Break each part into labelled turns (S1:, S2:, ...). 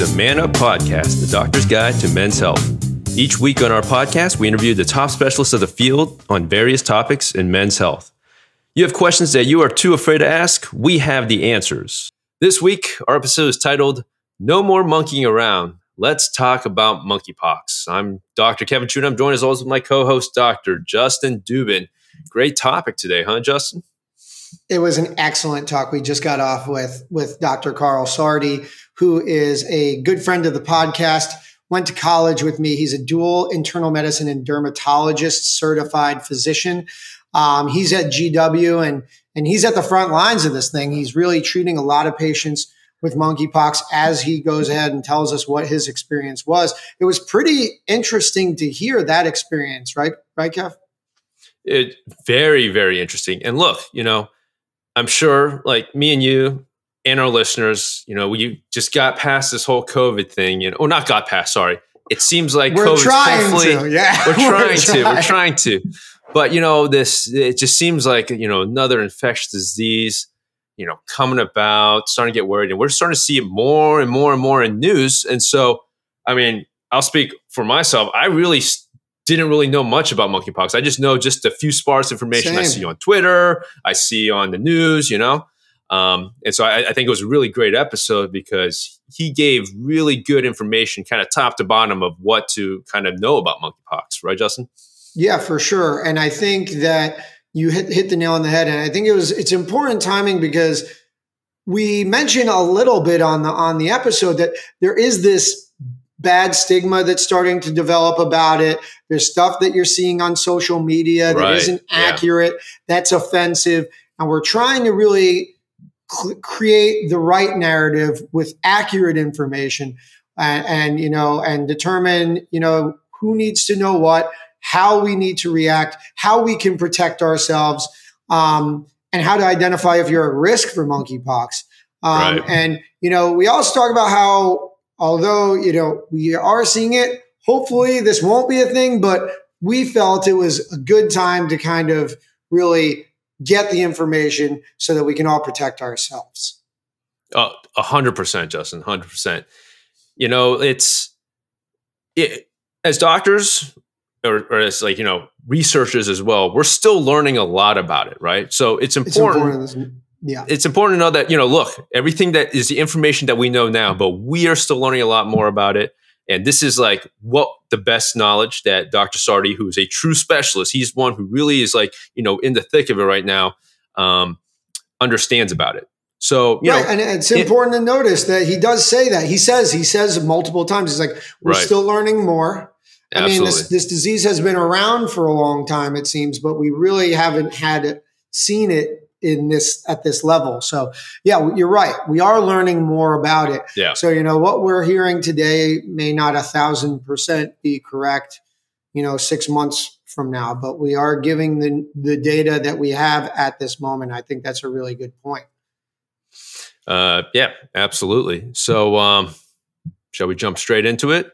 S1: The Man Up Podcast, the doctor's guide to men's health. Each week on our podcast, we interview the top specialists of the field on various topics in men's health. You have questions that you are too afraid to ask? We have the answers. This week, our episode is titled No More Monkeying Around. Let's talk about monkeypox. I'm Dr. Kevin Chu. I'm joined as always with my co host, Dr. Justin Dubin. Great topic today, huh, Justin?
S2: It was an excellent talk we just got off with with Dr. Karl Saardi, who is a good friend of the podcast. Went to college with me. He's a dual internal medicine and dermatologist certified physician. Um, he's at GW and and he's at the front lines of this thing. He's really treating a lot of patients with monkeypox as he goes ahead and tells us what his experience was. It was pretty interesting to hear that experience, right? Right, Kev?
S1: It very, very interesting. And look, you know, I'm sure like me and you and our listeners, you know, we just got past this whole COVID thing, you know, or not got past, sorry. It seems like
S2: we're
S1: COVID's
S2: trying to, yeah.
S1: we're, trying
S2: We're
S1: to, we're
S2: trying.
S1: to. But you know, this it just seems like, you know, another infectious disease, you know, coming about, starting to get worried. And we're starting to see it more and more and more in news. And so, I mean, I'll speak for myself. I really s- didn't really know much about monkeypox. I just know just a few sparse information I see on Twitter, I see on the news, you know. Um, and so I, I think it was a really great episode because he gave really good information, kind of top to bottom, of what to kind of know about monkeypox, right, Justin?
S2: Yeah, for sure. And I think that you hit, hit the nail on the head. And I think it was it's important timing because we mentioned a little bit on the on the episode that there is this bad stigma that's starting to develop about it. There's stuff that you're seeing on social media that
S1: Right,
S2: not
S1: yeah.
S2: accurate, that's offensive. And we're trying to really cl- create the right narrative with accurate information and, and you know and determine you know who needs to know what how we need to react how we can protect ourselves um, and how to identify if you're at risk for monkeypox um,
S1: Right.
S2: and you know we also talk about how although you know we are seeing it hopefully this won't be a thing but we felt it was a good time to kind of really get the information so that we can all protect ourselves
S1: Uh, A hundred percent, Justin. Hundred percent. You know, it's it, as doctors or, or as like you know researchers as well. We're still learning a lot about it, right? So it's
S2: it's
S1: important.
S2: Yeah
S1: it's important to know that you know look everything that is the information that we know now but we are still learning a lot more about it and this is like what the best knowledge that dr saardi who is a true specialist he's one who really is like you know in the thick of it right now um, understands about it so you
S2: right, and it's
S1: it-
S2: important to notice that he does say that. He says he says multiple times. He's like, "We're
S1: Right.
S2: still learning more." I mean,
S1: absolutely
S2: this this disease has been around for a long time, it seems, but we really haven't had it, seen it in this at this level. So, yeah, you're right. We are learning more about it.
S1: yeah
S2: So, you know, what we're hearing today may not a thousand percent be correct. You know, six months from now, but we are giving the the data that we have at this moment. I think that's a really good point.
S1: uh, yeah absolutely so um, shall we jump straight into it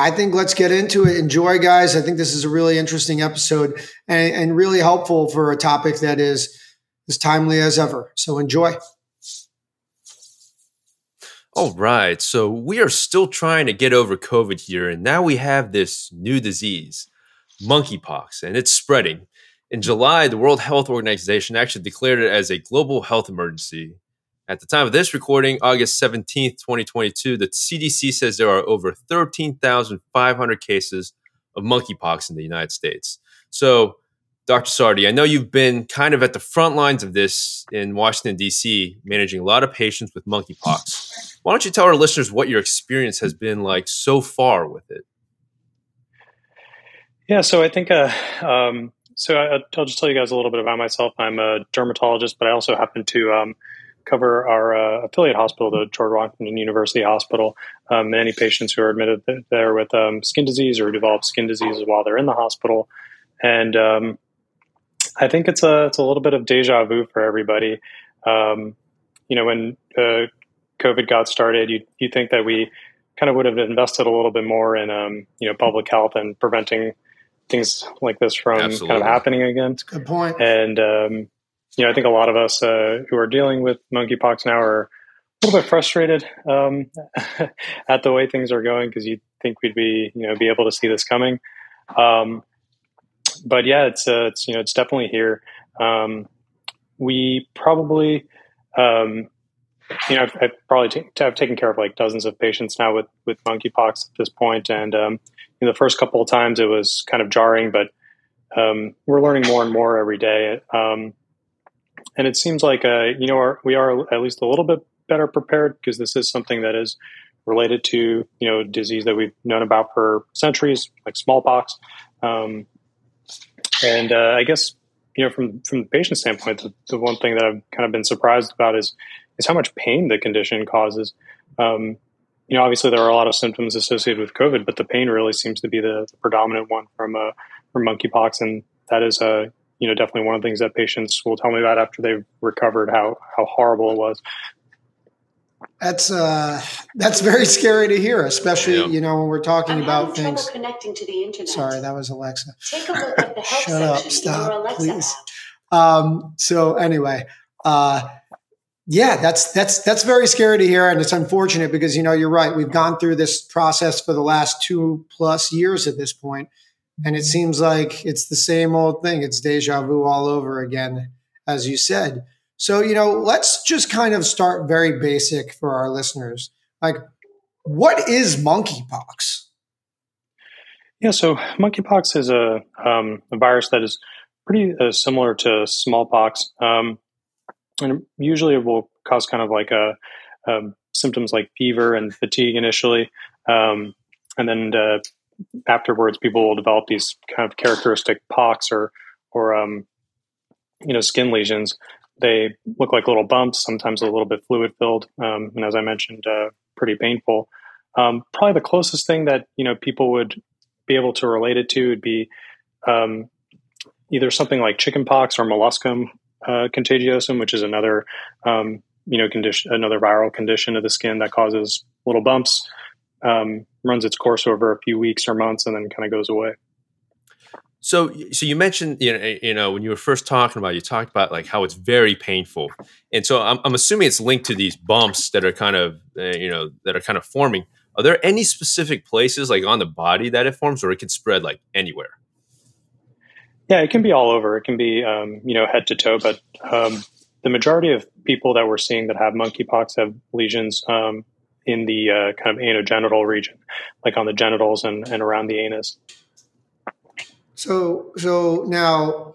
S2: I think let's get into it. Enjoy, guys. I think this is a really interesting episode and, and really helpful for a topic that is as timely as ever. So enjoy.
S1: All right. So we are still trying to get over COVID here. And now we have this new disease, monkeypox, and it's spreading. In July, the World Health Organization actually declared it as a global health emergency. At the time of this recording, August 17th, 2022, the CDC says there are over 13,500 cases of monkeypox in the United States. So, Dr. Saardi, I know you've been kind of at the front lines of this in Washington, D.C., managing a lot of patients with monkeypox. Why don't you tell our listeners what your experience has been like so far with it?
S3: Yeah, so I think, uh, um, so I, I'll just tell you guys a little bit about myself. I'm a dermatologist, but I also happen to um, cover our uh, affiliate hospital, the George Washington University Hospital. Um, many patients who are admitted there with um, skin disease or develop skin diseases while they're in the hospital, and um, I think it's a it's a little bit of deja vu for everybody. Um, you know, when uh, COVID got started, you you think that we kind of would have invested a little bit more in um, you know public health and preventing things like this from kind of happening again.
S2: Good point.
S3: And um, you know, I think a lot of us uh, who are dealing with monkeypox now are a little bit frustrated um, at the way things are going because you think we'd be you know be able to see this coming. Um, but yeah, it's uh, it's you know it's definitely here. Um, we probably um, you know I've, I've probably t- I've taken care of like dozens of patients now with with monkeypox at this point, and um, you know, the first couple of times it was kind of jarring, but um, we're learning more and more every day. Um, and it seems like uh, you know our, we are at least a little bit better prepared because this is something that is related to you know disease that we've known about for centuries, like smallpox. Um, and uh, I guess you know from from the patient standpoint, the, the, one thing that I've kind of been surprised about is is how much pain the condition causes. Um, you know, obviously there are a lot of symptoms associated with COVID, but the pain really seems to be the, the predominant one from uh, from monkeypox, and that is a uh, you know definitely one of the things that patients will tell me about after they've recovered how how horrible it was.
S2: That's uh, that's very scary to hear, especially yeah. you know when we're talking
S4: I'm
S2: about
S4: things. Connecting to the internet.
S2: Sorry, that was Alexa.
S4: Take a look at the health
S2: Shut up! Stop, please. Um, so anyway, uh, yeah, that's that's that's very scary to hear, and it's unfortunate because you know you're right. We've gone through this process for the last two plus years at this point, and it seems like it's the same old thing. It's deja vu all over again, as you said. So, you know, let's just kind of start very basic for our listeners. Like, what is monkeypox?
S3: Yeah, so monkeypox is a, um, a virus that is pretty uh, similar to smallpox. Um, and usually it will cause kind of like a, um, symptoms like fever and fatigue initially. Um, and then uh, afterwards, people will develop these kind of characteristic pox or, or um, you know, skin lesions they look like little bumps, sometimes a little bit fluid filled, um, and as I mentioned, uh, pretty painful. Um, probably the closest thing that you know people would be able to relate it to would be um, either something like chickenpox or molluscum uh, contagiosum, which is another um, you know condition, another viral condition of the skin that causes little bumps, um, runs its course over a few weeks or months, and then kind of goes away.
S1: So, so you mentioned, you know, you know, when you were first talking about, it, you talked about like how it's very painful, and so I'm, I'm assuming it's linked to these bumps that are kind of, uh, you know, that are kind of forming. Are there any specific places like on the body that it forms, or it can spread like anywhere?
S3: Yeah, it can be all over. It can be, um, you know, head to toe. But um, the majority of people that we're seeing that have monkeypox have lesions um, in the uh, kind of anogenital region, like on the genitals and, and around the anus.
S2: So, so now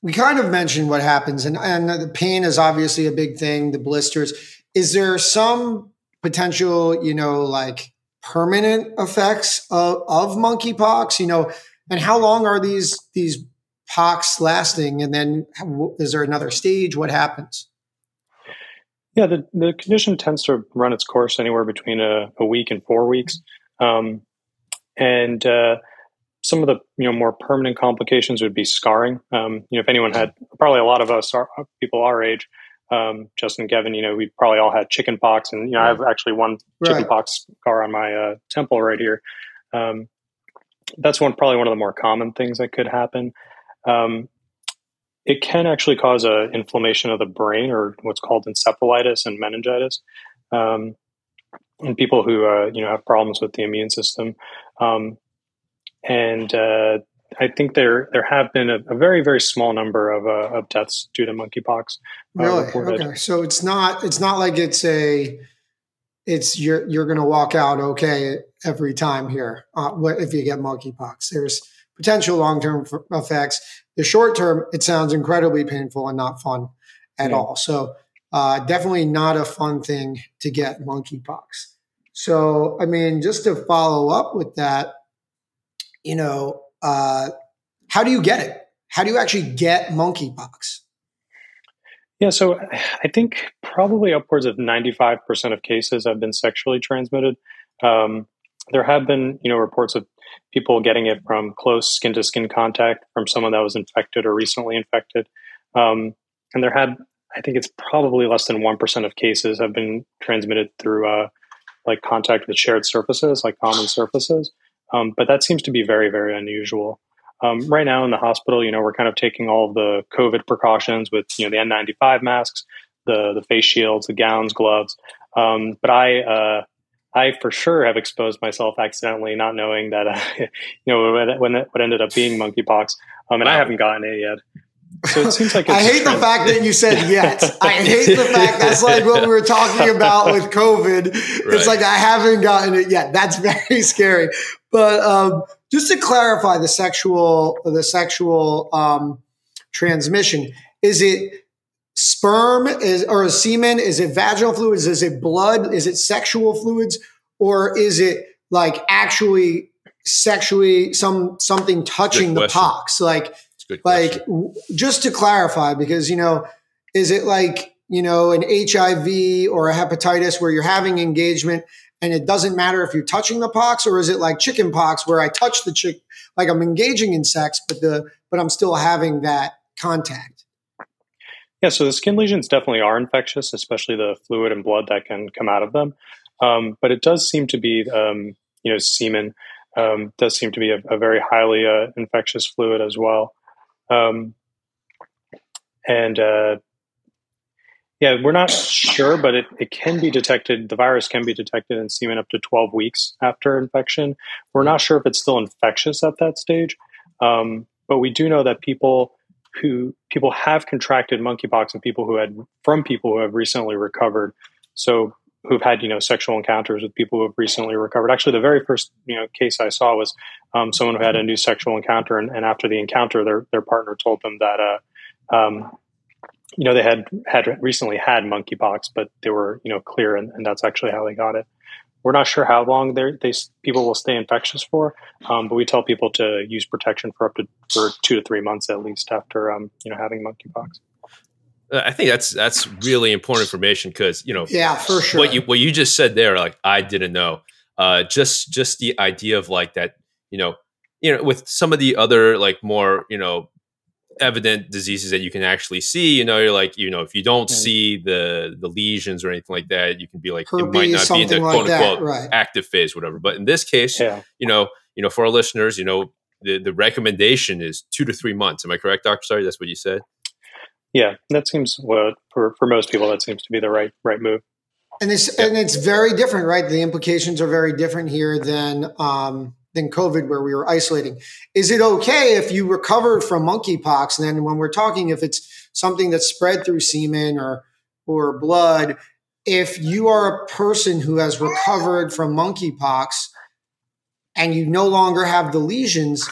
S2: we kind of mentioned what happens, and, and the pain is obviously a big thing, the blisters. Is there some potential, you know, like permanent effects of, of monkeypox, you know, and how long are these, these pox lasting? And then is there another stage? What happens?
S3: Yeah, the, the condition tends to run its course anywhere between a, a week and four weeks. Um, and, uh, some of the you know more permanent complications would be scarring. Um, you know, if anyone had probably a lot of us are people our age, um, Justin, Kevin, you know, we probably all had chicken pox, and you know, I have actually one chicken right. pox scar on my uh, temple right here. Um, that's one probably one of the more common things that could happen. Um, it can actually cause a inflammation of the brain, or what's called encephalitis and meningitis. Um, in people who uh, you know have problems with the immune system, um, and uh, I think there there have been a, a very very small number of, uh, of deaths due to monkeypox.
S2: Uh, really? Okay. So it's not it's not like it's a it's you're you're going to walk out okay every time here uh, if you get monkeypox. There's potential long term effects. The short term, it sounds incredibly painful and not fun at yeah. all. So uh, definitely not a fun thing to get monkeypox. So I mean, just to follow up with that, you know, uh, how do you get it? How do you actually get monkeypox?
S3: Yeah, so I think probably upwards of 95% of cases have been sexually transmitted. Um, there have been, you know, reports of people getting it from close skin to skin contact from someone that was infected or recently infected. Um, and there had, I think it's probably less than 1% of cases have been transmitted through uh, like contact with shared surfaces, like common surfaces. Um, but that seems to be very, very unusual. Um, right now in the hospital, you know, we're kind of taking all of the COVID precautions with, you know, the N95 masks, the the face shields, the gowns, gloves. Um, but I uh, I for sure have exposed myself accidentally, not knowing that uh, you know when it, what ended up being monkeypox, um, and wow. I haven't gotten it yet. So it seems like
S2: I hate the fact that you said yet. I hate the fact that's like what we were talking about with COVID. Right. It's like I haven't gotten it yet. That's very scary. But um, just to clarify the sexual the sexual um, transmission, is it sperm is or a semen? Is it vaginal fluids? Is it blood? Is it sexual fluids? Or is it like actually sexually some something touching the pox? Like like just to clarify, because you know, is it like you know an HIV or a hepatitis where you're having engagement and it doesn't matter if you're touching the pox, or is it like chicken pox where I touch the chick, like I'm engaging in sex, but the but I'm still having that contact?
S3: Yeah, so the skin lesions definitely are infectious, especially the fluid and blood that can come out of them. Um, but it does seem to be, um, you know, semen um, does seem to be a, a very highly uh, infectious fluid as well. Um, and uh, yeah, we're not sure, but it, it can be detected. The virus can be detected in semen up to 12 weeks after infection. We're not sure if it's still infectious at that stage, um, but we do know that people who people have contracted monkeypox and people who had from people who have recently recovered. So who've had you know sexual encounters with people who have recently recovered. Actually, the very first you know case I saw was um, someone who had a new sexual encounter, and, and, after the encounter, their their partner told them that uh, um, you know they had had recently had monkeypox, but they were you know clear, and, and that's actually how they got it. We're not sure how long they people will stay infectious for, um, but we tell people to use protection for up to for two to three months at least after um, you know having monkeypox.
S1: I think that's that's really important information because you know,
S2: yeah, for sure.
S1: What you what you just said there, like I didn't know. Uh, just just the idea of like that, you know, you know, with some of the other like more you know evident diseases that you can actually see, you know, you're like, you know, if you don't see the the lesions or anything like that, you can be like, Herpes, it might not be in the like quote unquote right. active phase, whatever. But in this case, yeah. you know, you know, for our listeners, you know, the the recommendation is two to three months. Am I correct, Doctor? Sorry, that's what you said.
S3: Yeah, that seems what for for most people that seems to be the right right move.
S2: And it's yeah. and it's very different, right? The implications are very different here than um, than COVID, where we were isolating. Is it okay if you recovered from monkeypox? And then when we're talking, if it's something that's spread through semen or or blood, if you are a person who has recovered from monkeypox and you no longer have the lesions,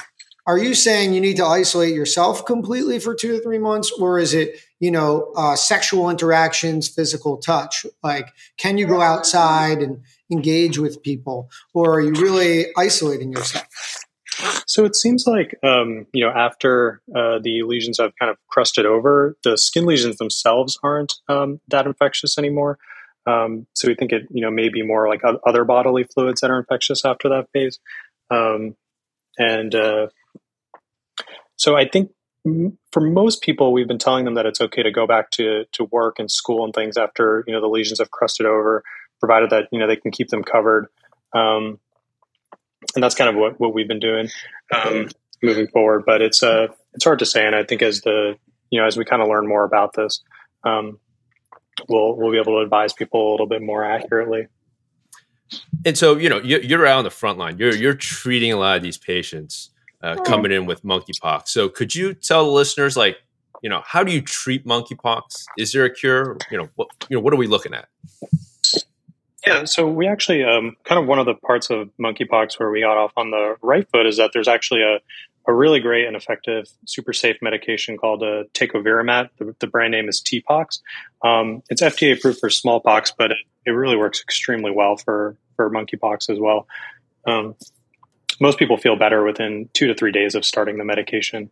S2: are you saying you need to isolate yourself completely for two to three months, or is it you know uh, sexual interactions, physical touch? Like, can you go outside and engage with people, or are you really isolating yourself?
S3: So it seems like um, you know after uh, the lesions have kind of crusted over, the skin lesions themselves aren't um, that infectious anymore. Um, so we think it you know may be more like other bodily fluids that are infectious after that phase. Um, and uh, so I think for most people, we've been telling them that it's okay to go back to to work and school and things after you know the lesions have crusted over, provided that you know they can keep them covered. Um, and that's kind of what, what we've been doing um, moving forward. But it's uh it's hard to say, and I think as the you know as we kind of learn more about this, um, we'll we'll be able to advise people a little bit more accurately.
S1: And so you know you're out on the front line. You're you're treating a lot of these patients uh, coming in with monkeypox. So could you tell the listeners, like, you know, how do you treat monkeypox? Is there a cure? You know, what you know, what are we looking at?
S3: Yeah, so we actually um, kind of one of the parts of monkeypox where we got off on the right foot is that there's actually a, a really great and effective, super safe medication called a uh, tecovirimat. The, the, brand name is TPOXX. Um, it's FDA approved for smallpox, but it, it, really works extremely well for for monkeypox as well. Um, most people feel better within two to three days of starting the medication.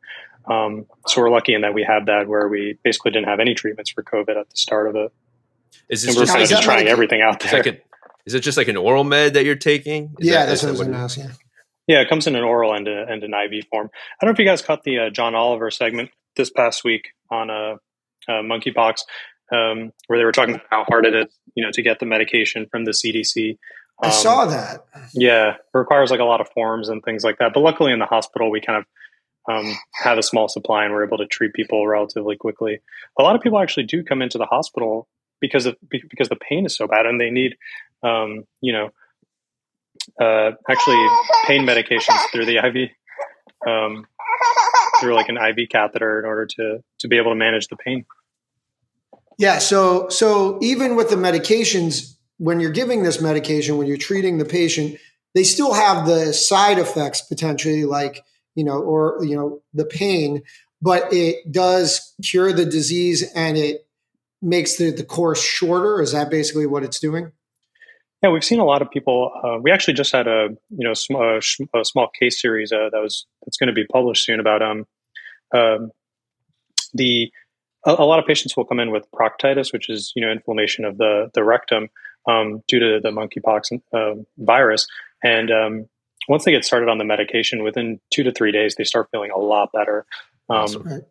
S3: Um, so we're lucky in that we had that where we basically didn't have any treatments for COVID at the start of it. Is this and we're just, kind of just trying like, everything out there.
S1: Like a, is it just like an oral med that you're taking?
S2: Is yeah, that, that's what I was asking.
S3: Yeah, it comes in an oral and, a, and an IV form. I don't know if you guys caught the uh, John Oliver segment this past week on a, uh, monkeypox, um, where they were talking about how hard it is, you know, to get the medication from the CDC.
S2: I saw um, that.
S3: Yeah, it requires like a lot of forms and things like that. But luckily in the hospital, we kind of um, have a small supply and we're able to treat people relatively quickly. A lot of people actually do come into the hospital because of because the pain is so bad and they need um, you know uh, actually pain medications through the IV um, through like an IV catheter in order to to be able to manage the pain.
S2: Yeah, so so even with the medications, when you're giving this medication, when you're treating the patient, they still have the side effects potentially, like you know, or you know, the pain, but it does cure the disease and it makes the, the course shorter. Is that basically what it's doing?
S3: Yeah, we've seen a lot of people. Uh, we actually just had a you know sm- a, a small case series uh, that was that's going to be published soon about um, um the a, a, lot of patients will come in with proctitis, which is you know inflammation of the the rectum um, due to the monkeypox uh, virus, and um, once they get started on the medication, within two to three days, they start feeling a lot better. Awesome. Right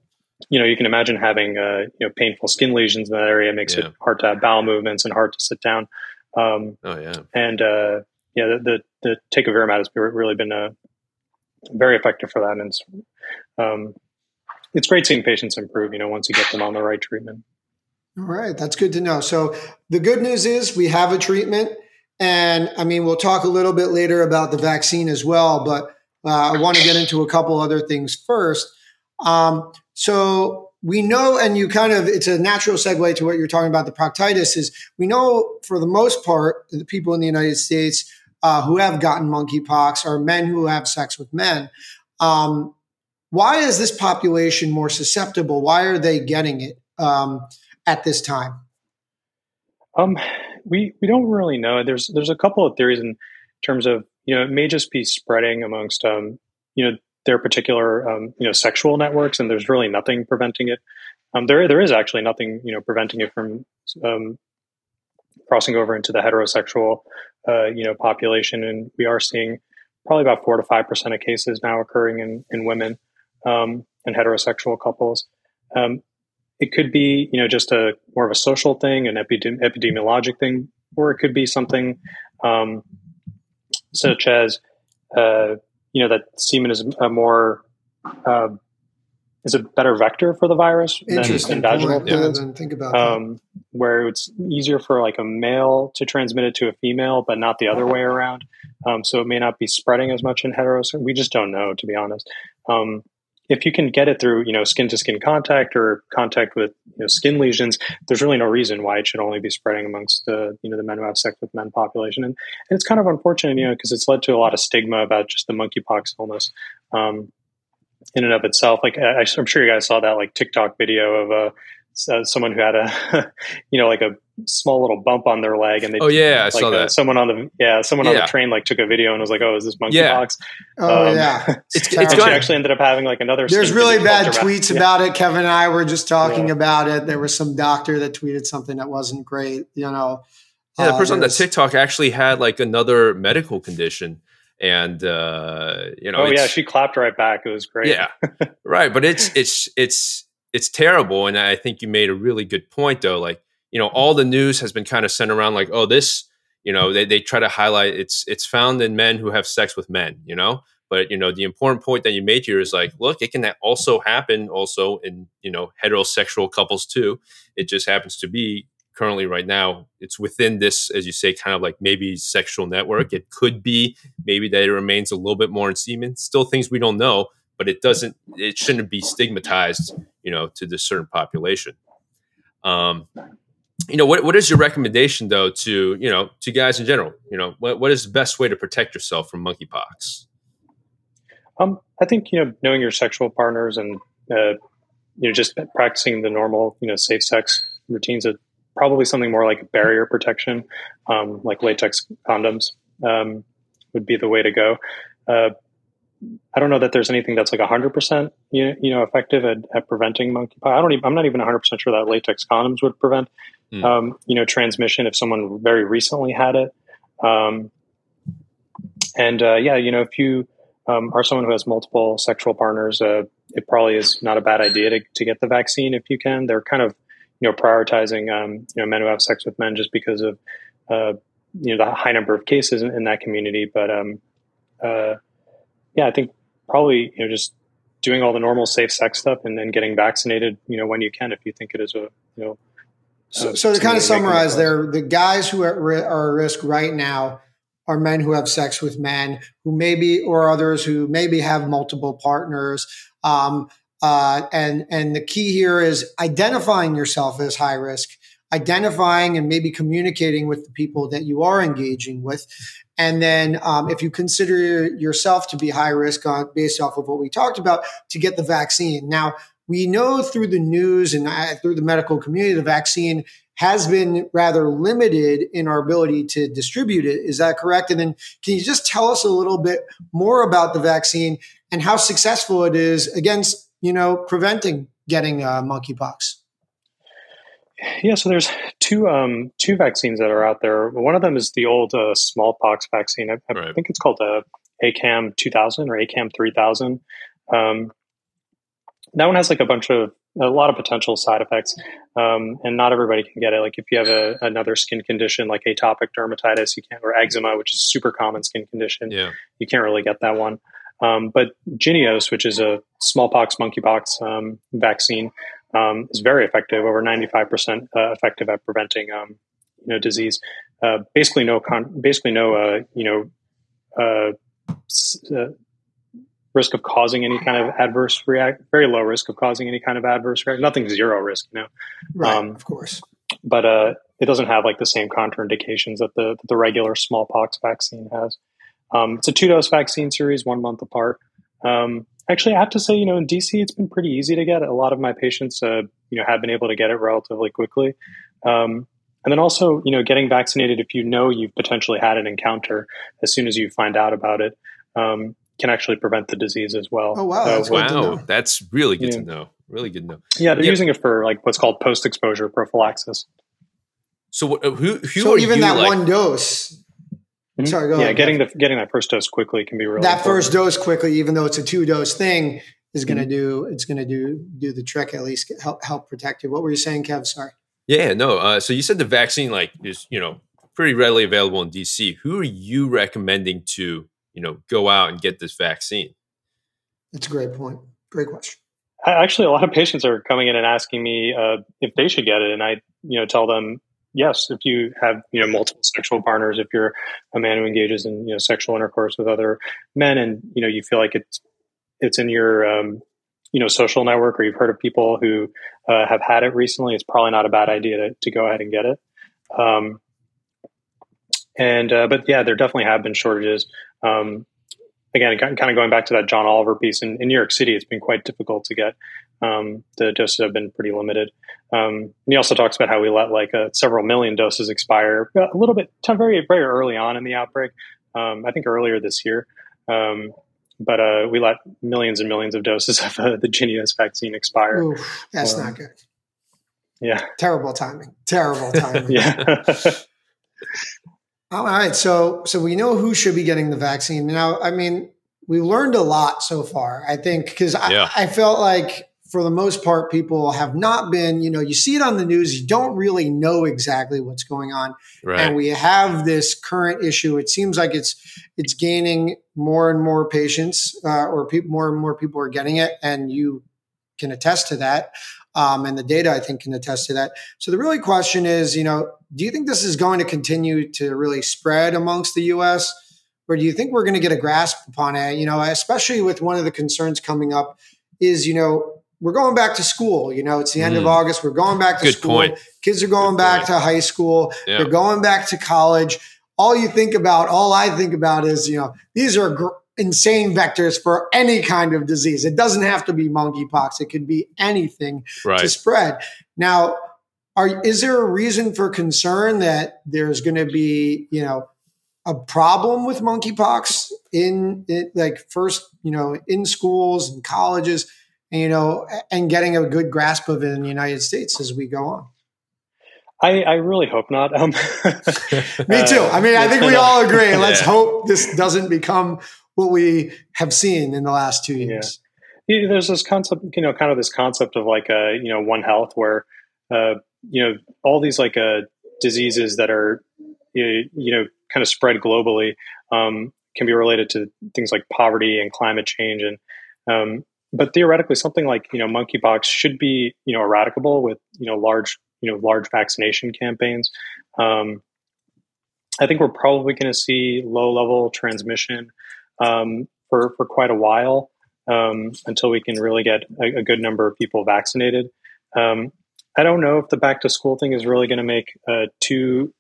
S3: you know, you can imagine having uh, you know painful skin lesions in that area makes yeah. it hard to have bowel movements and hard to sit down.
S1: Um, oh yeah,
S3: and uh, yeah, the the, the tecovirimat has really been uh, very effective for that, and it's um, it's great seeing patients improve. You know, once you get them on the right treatment.
S2: All right, that's good to know. So the good news is we have a treatment, and I mean we'll talk a little bit later about the vaccine as well, but uh, I want to get into a couple other things first. Um, so we know, and you kind of, it's a natural segue to what you're talking about the proctitis is we know for the most part, the people in the United States uh, who have gotten monkeypox are men who have sex with men. Um, why is this population more susceptible? Why are they getting it um, at this time?
S3: Um, we we don't really know. There's there's a couple of theories in terms of you know it may just be spreading amongst um, you know their particular um, you know sexual networks, and there's really nothing preventing it. Um, there there is actually nothing you know preventing it from um, crossing over into the heterosexual uh, you know population, and we are seeing probably about four to five percent of cases now occurring in in women um, and heterosexual couples. Um, it could be you know just a more of a social thing, an epidemi- epidemiologic thing, or it could be something um, such as uh, you know that semen is a more uh, is a better vector for the virus than, than vaginal point. fluids.
S2: Yeah, think about
S3: um, where it's easier for like a male to transmit it to a female, but not the other way around. Um, so it may not be spreading as much in heteros. We just don't know, to be honest. Um, if you can get it through, you know, skin to skin contact or contact with you know, skin lesions, there's really no reason why it should only be spreading amongst the, you know, the men who have sex with men population. And, and it's kind of unfortunate, you know, because it's led to a lot of stigma about just the monkeypox illness. Um, in and of itself, like I, am sure you guys saw that like TikTok video of uh, uh, someone who had a, you know, like a small little bump on their leg, and they
S1: oh yeah, I
S3: like
S1: saw that.
S3: Someone on the yeah, someone yeah. on the train like took a video and was like, "Oh, is this monkeypox?" Yeah.
S2: Oh um, yeah,
S3: it's, it's, it's she actually ended up having like another.
S2: There's really bad tweets about, it. Kevin and I were just talking yeah. about it. There was some doctor that tweeted something that wasn't great. You know,
S1: yeah, the uh, person on the TikTok actually had like another medical condition and uh you know
S3: oh yeah she clapped right back it was great
S1: yeah right but it's it's it's it's terrible and i think you made a really good point though like you know all the news has been kind of sent around like oh this you know they, they try to highlight it's it's found in men who have sex with men you know? But you know the important point that you made here is like look it can also happen also in you know heterosexual couples too. It just happens to be currently right now it's within this as you say kind of like maybe sexual network. It could be maybe that it remains a little bit more in semen. Still things we don't know but it doesn't it shouldn't be stigmatized you know to this certain population. Um, you know what, what is your recommendation though to you know to guys in general? You know what, what is the best way to protect yourself from monkeypox?
S3: Um, i think you know knowing your sexual partners and uh, you know just practicing the normal you know safe sex routines are probably something more like barrier protection um, like latex condoms um, would be the way to go. Uh, I don't know that there's anything that's like 100% you, you know effective at, at preventing monkeypox. I don't even, I'm not even 100% sure that latex condoms would prevent mm. um, you know transmission if someone very recently had it. Um, and uh, yeah, you know if you um, are someone who has multiple sexual partners, uh, it probably is not a bad idea to, to get the vaccine if you can. They're kind of you know prioritizing um, you know men who have sex with men just because of uh, you know the high number of cases in, in that community, but um, uh, yeah, I think probably you know just doing all the normal safe sex stuff and then getting vaccinated, you know, when you can, if you think it is a, you know.
S2: So, so to kind of summarize there, the guys who are, are at risk right now are men who have sex with men who maybe, or others who maybe have multiple partners. Um, uh, and, and the key here is identifying yourself as high risk, identifying and maybe communicating with the people that you are engaging with. And then, um, if you consider yourself to be high risk on, based off of what we talked about, to get the vaccine. Now, we know through the news and uh, through the medical community, the vaccine has been rather limited in our ability to distribute it. Is that correct? And then, can you just tell us a little bit more about the vaccine and how successful it is against, you know, preventing getting uh, monkeypox?
S3: Yeah, so there's two um, two vaccines that are out there. One of them is the old uh, smallpox vaccine. I, I right. think it's called uh, ACAM 2000 or ACAM 3000. Um, that one has like a bunch of a lot of potential side effects, um, and not everybody can get it. Like if you have a, another skin condition like atopic dermatitis, you can't, or eczema, which is a super common skin condition.
S1: Yeah.
S3: you can't really get that one. Um, but Jynneos, which is a smallpox, monkeypox um, vaccine, um, is very effective, over 95% uh, effective at preventing, um, you know, disease. Uh, basically no, con- basically no, uh, you know, uh, uh, risk of causing any kind of adverse react, very low risk of causing any kind of adverse react, nothing zero risk, you know.
S2: Right, um, of course.
S3: But uh, it doesn't have like the same contraindications that the, that the regular smallpox vaccine has. Um, it's a two dose vaccine series, one month apart. Um, Actually, I have to say, you know, in DC, it's been pretty easy to get. A lot of my patients, uh, you know, have been able to get it relatively quickly. Um, and then also, you know, getting vaccinated if you know you've potentially had an encounter as soon as you find out about it um, can actually prevent the disease as well.
S2: Oh wow! That's
S1: wow, that's really good yeah. to know. Really good to know.
S3: Yeah, they're yeah. using it for like what's called post-exposure prophylaxis.
S1: So, who, who
S2: so even that like, one dose
S3: Mm-hmm. Sorry, go yeah, ahead. getting the getting that first dose quickly can be really
S2: that
S3: important.
S2: first dose quickly, even though it's a two dose thing, is going to mm-hmm. do it's going to do do the trick at least help help protect you. What were you saying, Kev? Sorry.
S1: Yeah, no. Uh, so you said the vaccine like is you know pretty readily available in DC. Who are you recommending to you know go out and get this vaccine?
S2: That's a great point. Great question.
S3: Actually, a lot of patients are coming in and asking me uh, if they should get it, and I you know tell them yes, if you have you know multiple sexual partners, if you're a man who engages in you know sexual intercourse with other men, and you know you feel like it's it's in your um, you know social network, or you've heard of people who uh, have had it recently, it's probably not a bad idea to, to go ahead and get it. Um, and uh, but yeah, there definitely have been shortages. Um, again, kind of going back to that John Oliver piece in, in New York City, it's been quite difficult to get. Um, the doses have been pretty limited. Um, and he also talks about how we let like uh, several million doses expire a little bit, very very early on in the outbreak. Um, I think earlier this year, um, but uh, we let millions and millions of doses of uh, the Jynneos vaccine expire.
S2: Oof, that's not good.
S3: Yeah,
S2: terrible timing. Terrible timing.
S3: yeah.
S2: All right, so so we know who should be getting the vaccine now. I mean, we learned a lot so far. I think because yeah. I, I felt like for the most part, people have not been, you know, you see it on the news, you don't really know exactly what's going on. Right. And we have this current issue. It seems like it's it's gaining more and more patients, uh, or pe- more and more people are getting it, and you can attest to that. Um, and the data, I think, can attest to that. So the really question is, you know, do you think this is going to continue to really spread amongst the U.S., or do you think we're going to get a grasp upon it? You know, especially with one of the concerns coming up is, you know, we're going back to school. You know, it's the end mm. of August. We're going back to
S1: Good
S2: school.
S1: Point.
S2: Kids are going
S1: Good
S2: back
S1: point.
S2: to high school.
S1: Yeah.
S2: They're going back to college. All you think about, all I think about is, you know, these are gr- insane vectors for any kind of disease. It doesn't have to be monkeypox. It could be anything
S1: right.
S2: to spread. Now, are is there a reason for concern that there's going to be, you know, a problem with monkeypox in it, like first, you know, in schools and colleges? You know, and getting a good grasp of it in the United States as we go on.
S3: I, I really hope not. Um,
S2: Me too. I mean, I think we all agree. Let's yeah. hope this doesn't become what we have seen in the last two years.
S3: Yeah. There's this concept, you know, kind of this concept of like a, you know, one health where, uh, you know, all these like uh, diseases that are, you know, kind of spread globally um, can be related to things like poverty and climate change. And um, but theoretically, something like you know monkeypox should be you know eradicable with you know large you know large vaccination campaigns. Um, I think we're probably going to see low level transmission um, for for quite a while um, until we can really get a, a, good number of people vaccinated. Um, I don't know if the back to school thing is really going to make uh, too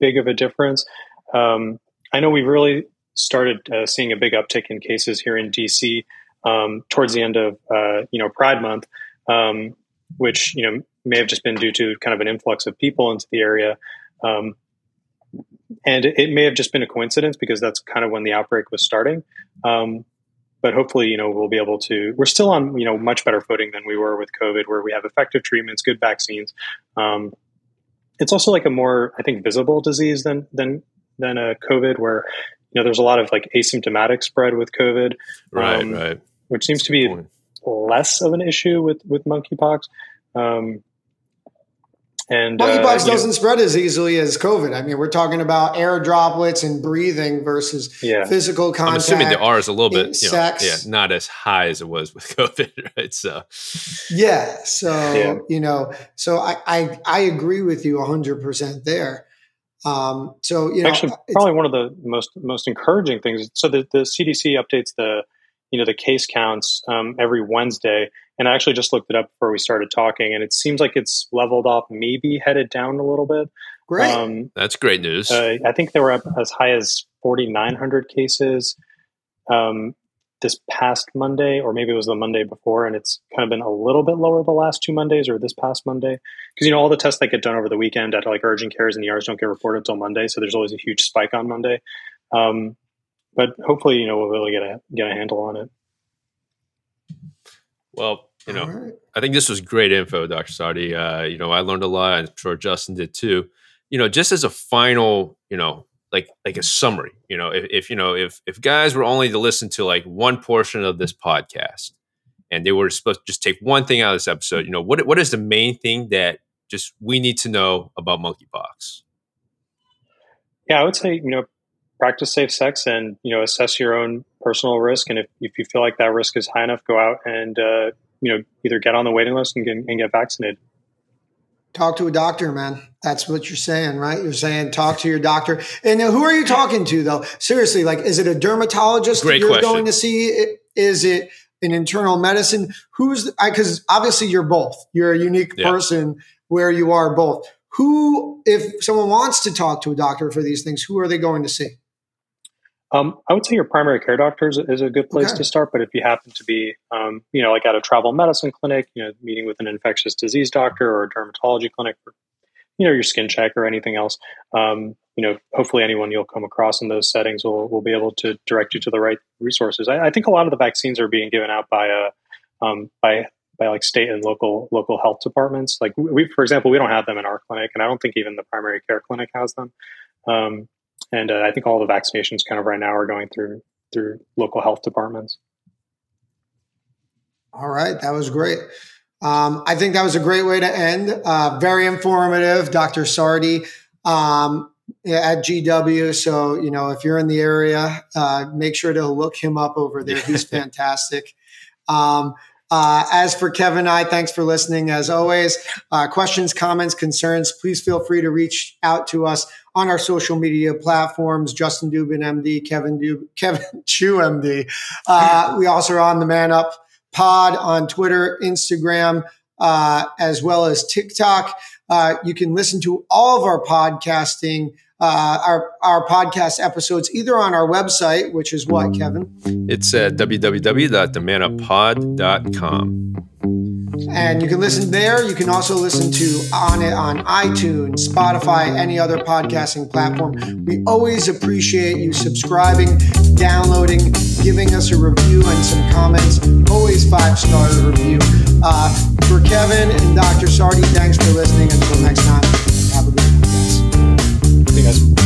S3: big of a difference. Um, I know we really started uh, seeing a big uptick in cases here in DC um, towards the end of uh, you know Pride Month, um, which you know may have just been due to kind of an influx of people into the area. Um, and it may have just been a coincidence because that's kind of when the outbreak was starting. Um, but hopefully, you know, we'll be able to. We're still on, you know, much better footing than we were with COVID, where we have effective treatments, good vaccines. Um, it's also like a more, I think, visible disease than than than a COVID, where you know there's a lot of like asymptomatic spread with COVID,
S1: right, um, right,
S3: which seems to be less of an issue with with monkeypox. Um, and
S2: monkeypox uh, doesn't know, spread as easily as COVID. I mean, we're talking about air droplets and breathing versus yeah. physical contact. I'm
S1: assuming the R is a little bit, you know, yeah, not as high as it was with COVID, right? So,
S2: yeah. So yeah. you know, so I I, I agree with you 100 percent there. Um, so you know,
S3: actually, probably one of the most most encouraging things. So the the CDC updates the you know the case counts um, every Wednesday and I actually just looked it up before we started talking, and it seems like it's leveled off, maybe headed down a little bit.
S1: Great, um, that's great news.
S3: Uh, I think they were up as high as 4,900 cases um, this past Monday, or maybe it was the Monday before, and it's kind of been a little bit lower the last two Mondays or this past Monday because you know all the tests that get done over the weekend at like urgent cares and the ERs don't get reported until Monday, so there's always a huge spike on Monday. Um, but hopefully, you know, we'll really get a get a handle on it.
S1: Well, you know, right. I think this was great info, Dr. Saardi. Uh, you know, I learned a lot. I'm sure Justin did too. You know, just as a final, you know, like like a summary, you know, if, if you know, if if guys were only to listen to like one portion of this podcast and they were supposed to just take one thing out of this episode, you know, what what is the main thing that just we need to know about monkeypox?
S3: Yeah, I would say, you know, practice safe sex and you know assess your own personal risk. And if, if you feel like that risk is high enough go out and uh, you know either get on the waiting list and get, and get vaccinated.
S2: Talk to a doctor man. That's what you're saying right? You're saying talk to your doctor. And who are you talking to though? Seriously like is it a dermatologist
S1: Great
S2: you're
S1: question.
S2: going to see? Is it an internal medicine? Who's because obviously you're both. You're a unique person where you are both. Who if someone wants to talk to a doctor for these things who are they going to see
S3: um, I would say your primary care doctor is, is a good place okay. to start. But if you happen to be, um, you know, like at a travel medicine clinic, you know, meeting with an infectious disease doctor or a dermatology clinic, or, you know, your skin check or anything else, um, you know, hopefully anyone you'll come across in those settings will, will be able to direct you to the right resources. I, I think a lot of the vaccines are being given out by a, uh, um, by by like state and local local health departments. Like we, for example, we don't have them in our clinic, and I don't think even the primary care clinic has them. Um, and uh, I think all the vaccinations kind of right now are going through through local health departments.
S2: All right, that was great. Um, I think that was a great way to end. Uh, very informative, Dr. Saardi um, at GW. So you know, if you're in the area, uh, make sure to look him up over there. He's fantastic. Um, uh, as for Kevin and I, thanks for listening. As always, uh, questions, comments, concerns, please feel free to reach out to us on our social media platforms. Justin Dubin, MD, Kevin Dub- Kevin Chu, MD. Uh, we also are on the Man Up Pod on Twitter, Instagram, uh, as well as TikTok. Uh, you can listen to all of our podcasting uh, our our podcast episodes either on our website, which is what, Kevin?
S1: It's at www.themanuppod.com.
S2: And you can listen there. You can also listen to on it on iTunes, Spotify, any other podcasting platform. We always appreciate you subscribing, downloading, giving us a review and some comments. Always five star review. Uh, for Kevin and Dr. Saardi, thanks for listening. Until next time, have a good one, guys.
S3: guys.